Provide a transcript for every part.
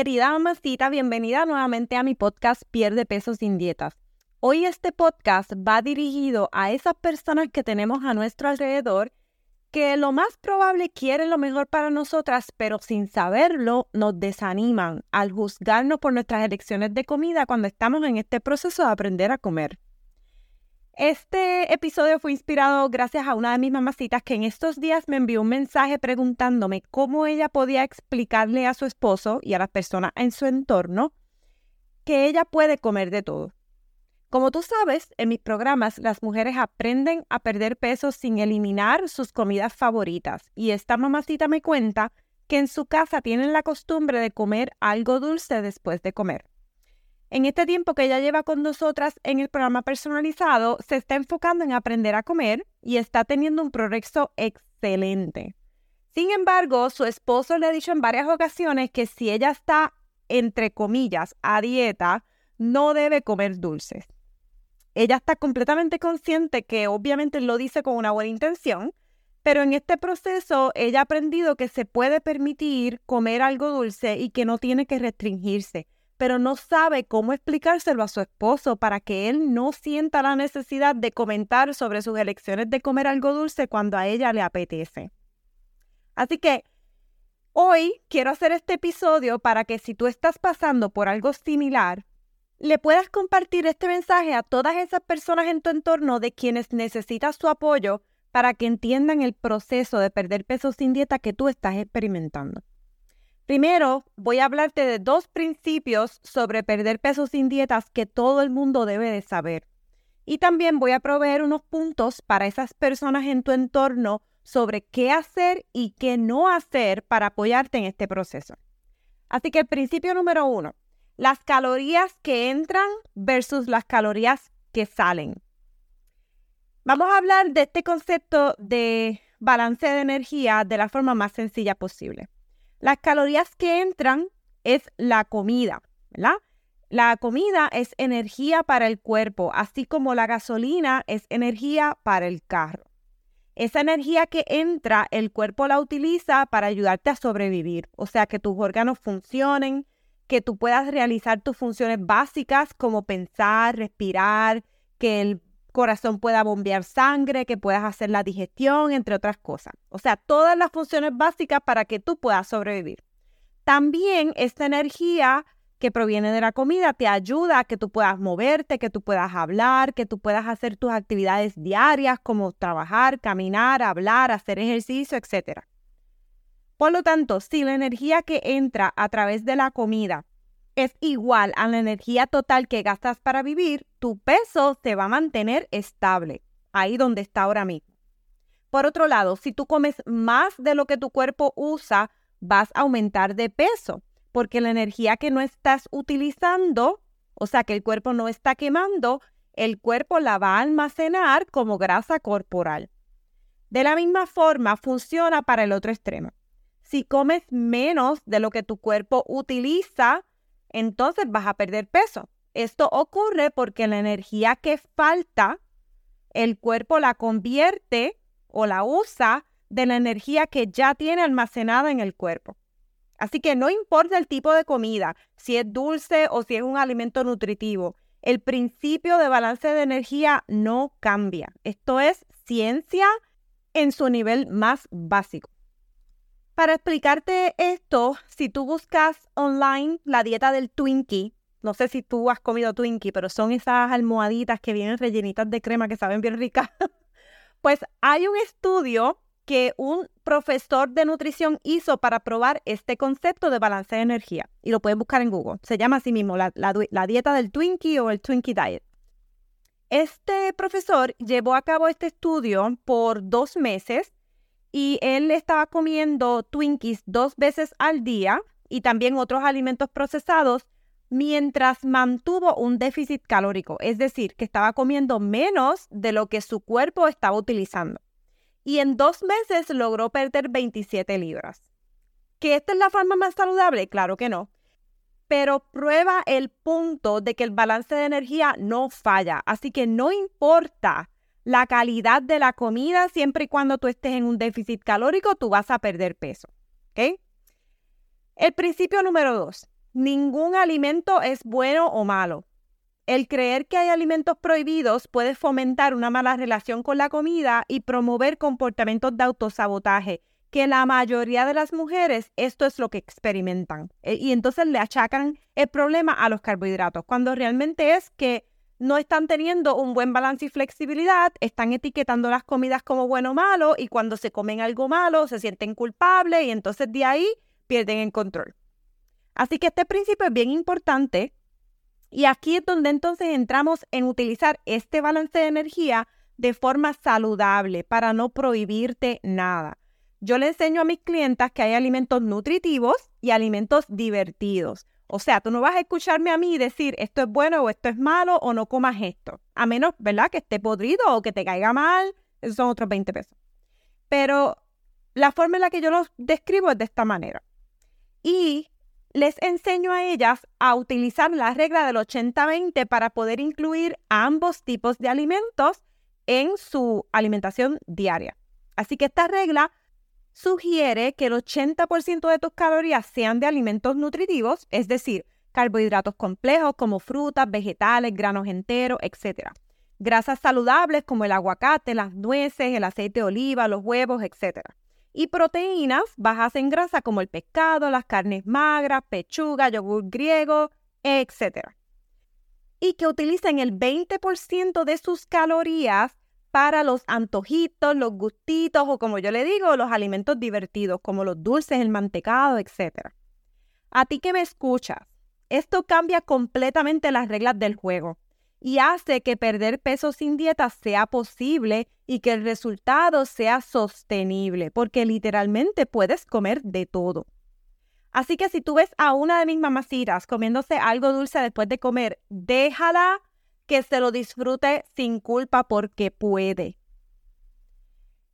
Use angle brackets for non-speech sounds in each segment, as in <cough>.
Querida mamacita, bienvenida nuevamente a mi podcast Pierde Peso sin Dietas. Hoy este podcast va dirigido a esas personas que tenemos a nuestro alrededor que lo más probable quieren lo mejor para nosotras, pero sin saberlo nos desaniman al juzgarnos por nuestras elecciones de comida cuando estamos en este proceso de aprender a comer. Este episodio fue inspirado gracias a una de mis mamacitas que en estos días me envió un mensaje preguntándome cómo ella podía explicarle a su esposo y a las personas en su entorno que ella puede comer de todo. Como tú sabes, en mis programas las mujeres aprenden a perder peso sin eliminar sus comidas favoritas y esta mamacita me cuenta que en su casa tienen la costumbre de comer algo dulce después de comer. En este tiempo que ella lleva con nosotras en el programa personalizado, se está enfocando en aprender a comer y está teniendo un progreso excelente. Sin embargo, su esposo le ha dicho en varias ocasiones que si ella está, entre comillas, a dieta, no debe comer dulces ella está completamente consciente que obviamente lo dice con una buena intención, pero en este proceso ella ha aprendido que se puede permitir comer algo dulce y que no tiene que restringirse, pero no sabe cómo explicárselo a su esposo para que él no sienta la necesidad de comentar sobre sus elecciones de comer algo dulce cuando a ella le apetece. Así que hoy quiero hacer este episodio para que si tú estás pasando por algo similar, le puedas compartir este mensaje a todas esas personas en tu entorno de quienes necesitas su apoyo para que entiendan el proceso de perder peso sin dieta que tú estás experimentando. Primero, voy a hablarte de dos principios sobre perder peso sin dietas que todo el mundo debe de saber. Y también voy a proveer unos puntos para esas personas en tu entorno sobre qué hacer y qué no hacer para apoyarte en este proceso. Así que el principio número uno, las calorías que entran versus las calorías que salen. Vamos a hablar de este concepto de balance de energía de la forma más sencilla posible. Las calorías que entran es la comida, ¿verdad? La comida es energía para el cuerpo, así como la gasolina es energía para el carro. Esa energía que entra, el cuerpo la utiliza para ayudarte a sobrevivir, o sea, que tus órganos funcionen, que tú puedas realizar tus funciones básicas como pensar, respirar, que el corazón pueda bombear sangre, que puedas hacer la digestión, entre otras cosas. O sea, todas las funciones básicas para que tú puedas sobrevivir. También esta energía que proviene de la comida te ayuda a que tú puedas moverte, que tú puedas hablar, que tú puedas hacer tus actividades diarias como trabajar, caminar, hablar, hacer ejercicio, etc. Por lo tanto, si la energía que entra a través de la comida es igual a la energía total que gastas para vivir, tu peso se va a mantener estable, ahí donde está ahora mismo. Por otro lado, si tú comes más de lo que tu cuerpo usa, vas a aumentar de peso, porque la energía que no estás utilizando, o sea, que el cuerpo no está quemando, el cuerpo la va a almacenar como grasa corporal. De la misma forma funciona para el otro extremo. Si comes menos de lo que tu cuerpo utiliza, entonces vas a perder peso. Esto ocurre porque la energía que falta, el cuerpo la convierte o la usa de la energía que ya tiene almacenada en el cuerpo. Así que no importa el tipo de comida, si es dulce o si es un alimento nutritivo, el principio de balance de energía no cambia. Esto es ciencia en su nivel más básico. Para explicarte esto, si tú buscas online la dieta del Twinkie, no sé si tú has comido Twinkie, pero son esas almohaditas que vienen rellenitas de crema que saben bien ricas. <laughs> pues hay un estudio que un profesor de nutrición hizo para probar este concepto de balance de energía. Y lo puedes buscar en Google. Se llama así mismo la, la dieta del Twinkie o el Twinkie Diet. Este profesor llevó a cabo este estudio por dos meses y él estaba comiendo Twinkies dos veces al día y también otros alimentos procesados mientras mantuvo un déficit calórico, es decir, que estaba comiendo menos de lo que su cuerpo estaba utilizando. Y en dos meses logró perder 27 libras. ¿Que esta es la forma más saludable? Claro que no. Pero prueba el punto de que el balance de energía no falla. Así que no importa la calidad de la comida, siempre y cuando tú estés en un déficit calórico, tú vas a perder peso. ¿Ok? El principio número dos. ningún alimento es bueno o malo. El creer que hay alimentos prohibidos puede fomentar una mala relación con la comida y promover comportamientos de autosabotaje, que la mayoría de las mujeres esto es lo que experimentan. E, y entonces le achacan el problema a los carbohidratos, cuando realmente es que no están teniendo un buen balance y flexibilidad, están etiquetando las comidas como bueno o malo y cuando se comen algo malo se sienten culpables y entonces de ahí pierden el control. Así que este principio es bien importante y aquí es donde entonces entramos en utilizar este balance de energía de forma saludable para no prohibirte nada. Yo le enseño a mis clientas que hay alimentos nutritivos y alimentos divertidos. O sea, tú no vas a escucharme a mí decir esto es bueno o esto es malo o no comas esto. A menos, ¿verdad? Que esté podrido o que te caiga mal. Esos son otros 20 pesos. Pero la forma en la que yo los describo es de esta manera. Y les enseño a ellas a utilizar la regla del 80-20 para poder incluir ambos tipos de alimentos en su alimentación diaria. Así que esta regla sugiere que el 80% de tus calorías sean de alimentos nutritivos, es decir, carbohidratos complejos como frutas, vegetales, granos enteros, etc. Grasas saludables como el aguacate, las nueces, el aceite de oliva, los huevos, etc y proteínas bajas en grasa como el pescado, las carnes magras, pechuga, yogur griego, etc. Y que utilicen el 20% de sus calorías para los antojitos, los gustitos o como yo le digo, los alimentos divertidos como los dulces, el mantecado, etc. A ti que me escuchas, esto cambia completamente las reglas del juego y hace que perder peso sin dieta sea posible y que el resultado sea sostenible, porque literalmente puedes comer de todo. Así que si tú ves a una de mis mamacitas comiéndose algo dulce después de comer, déjala que se lo disfrute sin culpa porque puede.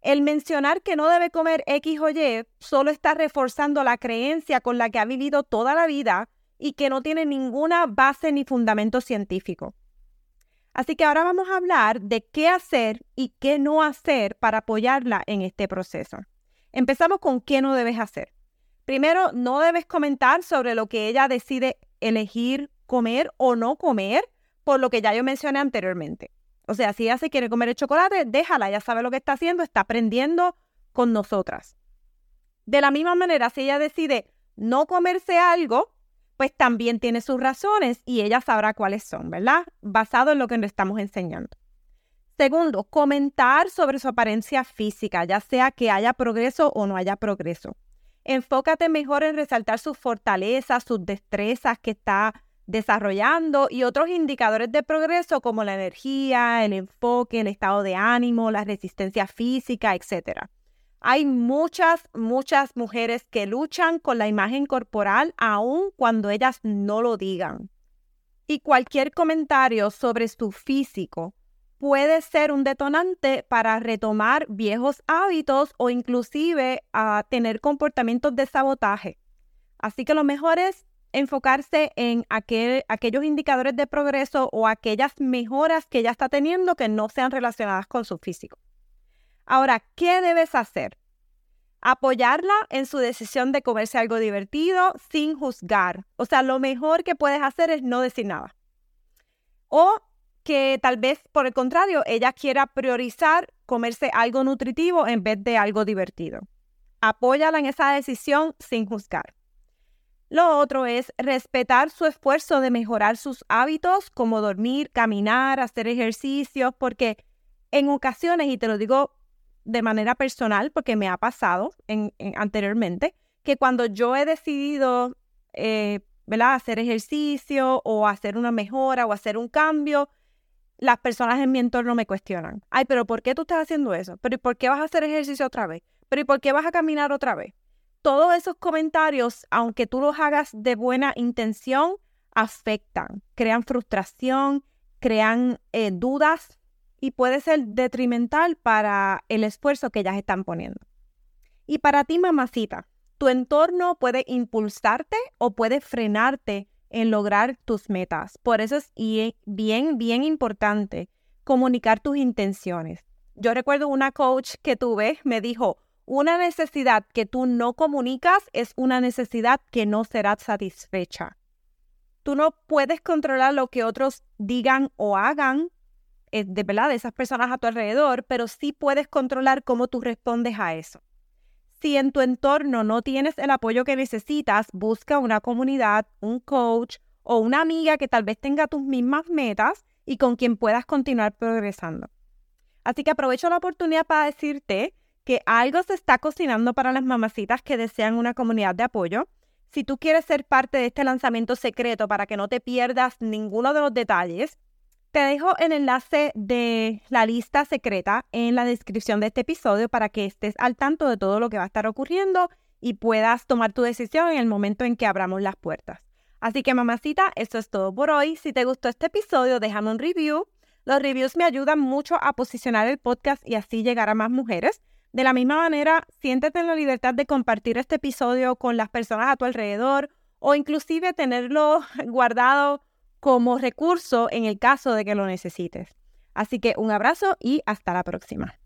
El mencionar que no debe comer X o Y solo está reforzando la creencia con la que ha vivido toda la vida y que no tiene ninguna base ni fundamento científico. Así que ahora vamos a hablar de qué hacer y qué no hacer para apoyarla en este proceso. Empezamos con qué no debes hacer. Primero, no debes comentar sobre lo que ella decide elegir comer o no comer, por lo que ya yo mencioné anteriormente. O sea, si ella se quiere comer el chocolate, déjala, ya sabe lo que está haciendo, está aprendiendo con nosotras. De la misma manera, si ella decide no comerse algo, pues también tiene sus razones y ella sabrá cuáles son, ¿verdad? Basado en lo que le estamos enseñando. Segundo, comentar sobre su apariencia física, ya sea que haya progreso o no haya progreso. Enfócate mejor en resaltar sus fortalezas, sus destrezas que está desarrollando y otros indicadores de progreso como la energía, el enfoque, el estado de ánimo, la resistencia física, etc. Hay muchas, muchas mujeres que luchan con la imagen corporal aun cuando ellas no lo digan. Y cualquier comentario sobre su físico puede ser un detonante para retomar viejos hábitos o inclusive a tener comportamientos de sabotaje. Así que lo mejor es enfocarse en aquellos indicadores de progreso o aquellas mejoras que ella está teniendo que no sean relacionadas con su físico. Ahora, ¿qué debes hacer? Apoyarla en su decisión de comerse algo divertido sin juzgar. O sea, lo mejor que puedes hacer es no decir nada. O que tal vez, por el contrario, ella quiera priorizar comerse algo nutritivo en vez de algo divertido. Apóyala en esa decisión sin juzgar. Lo otro es respetar su esfuerzo de mejorar sus hábitos como dormir, caminar, hacer ejercicios, porque en ocasiones, y te lo digo de manera personal, porque me ha pasado anteriormente, que cuando yo he decidido eh, hacer ejercicio o hacer una mejora o hacer un cambio, las personas en mi entorno me cuestionan. Ay, pero ¿por qué tú estás haciendo eso? ¿Pero por qué vas a hacer ejercicio otra vez? ¿Pero y por qué vas a caminar otra vez? Todos esos comentarios, aunque tú los hagas de buena intención, afectan, crean frustración, crean eh, dudas y puede ser detrimental para el esfuerzo que ellas están poniendo. Y para ti, mamacita, tu entorno puede impulsarte o puede frenarte en lograr tus metas. Por eso es bien, bien importante comunicar tus intenciones. Yo recuerdo una coach que tuve, me dijo, una necesidad que tú no comunicas es una necesidad que no será satisfecha. tú no puedes controlar lo que otros digan o hagan eh, de verdad de esas personas a tu alrededor, pero sí puedes controlar cómo tú respondes a eso. Si en tu entorno no tienes el apoyo que necesitas, busca una comunidad, un coach o una amiga que tal vez tenga tus mismas metas y con quien puedas continuar progresando. Así que aprovecho la oportunidad para decirte que algo se está cocinando para las mamacitas que desean una comunidad de apoyo. Si tú quieres ser parte de este lanzamiento secreto para que no te pierdas ninguno de los detalles, te dejo el enlace de la lista secreta en la descripción de este episodio para que estés al tanto de todo lo que va a estar ocurriendo y puedas tomar tu decisión en el momento en que abramos las puertas. Así que mamacita, eso es todo por hoy. Si te gustó este episodio, déjame un review. Los reviews me ayudan mucho a posicionar el podcast y así llegar a más mujeres. De la misma manera, siéntete en la libertad de compartir este episodio con las personas a tu alrededor o inclusive tenerlo <laughs> guardado como recurso en el caso de que lo necesites. Así que un abrazo y hasta la próxima.